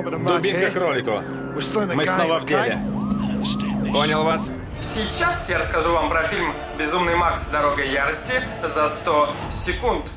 Дубинка кролику. Мы снова в деле. Понял вас? Сейчас я расскажу вам про фильм «Безумный Макс. Дорога ярости» за 100 секунд.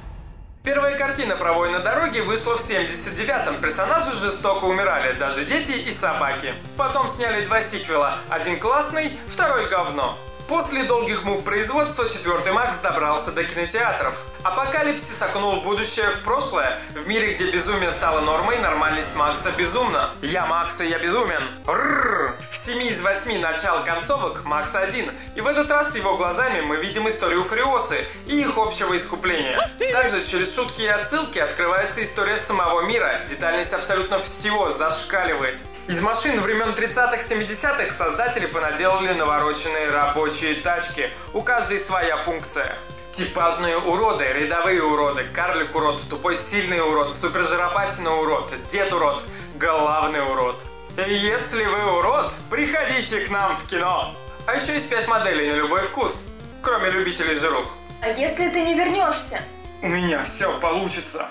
Первая картина про войны дороги вышла в 79-м. Персонажи жестоко умирали, даже дети и собаки. Потом сняли два сиквела. Один классный, второй говно. После долгих мук производства четвертый Макс добрался до кинотеатров. Апокалипсис окунул будущее в прошлое. В мире, где безумие стало нормой, нормальность Макса безумна. Я Макс, и я безумен. Рррр. В семи из восьми начал концовок Макс один. И в этот раз его глазами мы видим историю Фуриосы и их общего искупления. Также через шутки и отсылки открывается история самого мира. Детальность абсолютно всего зашкаливает. Из машин времен 30-70-х создатели понаделали навороченные рабочие тачки. У каждой своя функция. Типажные уроды, рядовые уроды, карлик урод, тупой сильный урод, супержиропасина урод, дед урод, главный урод. Если вы урод, приходите к нам в кино. А еще есть 5 моделей на любой вкус, кроме любителей жирух. А если ты не вернешься? У меня все получится.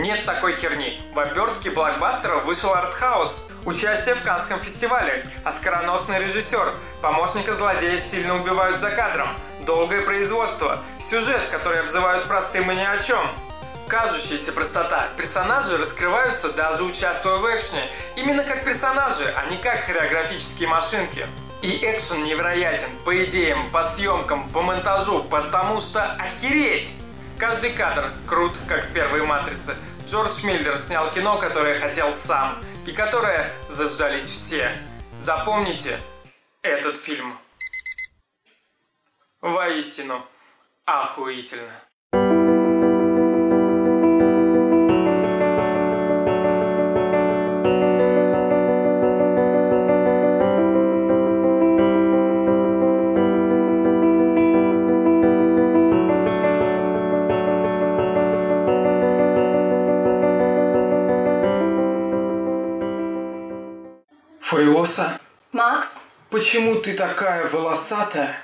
Нет такой херни. В обертке блокбастера вышел артхаус. Участие в Канском фестивале. Оскароносный режиссер. Помощника злодея стильно убивают за кадром. Долгое производство. Сюжет, который обзывают простым и ни о чем. Кажущаяся простота. Персонажи раскрываются даже участвуя в экшне. Именно как персонажи, а не как хореографические машинки. И экшен невероятен по идеям, по съемкам, по монтажу, потому что охереть! Каждый кадр крут, как в первой «Матрице». Джордж Миллер снял кино, которое хотел сам, и которое заждались все. Запомните этот фильм. Воистину, охуительно. Фуриоса, Макс? почему ты такая волосатая?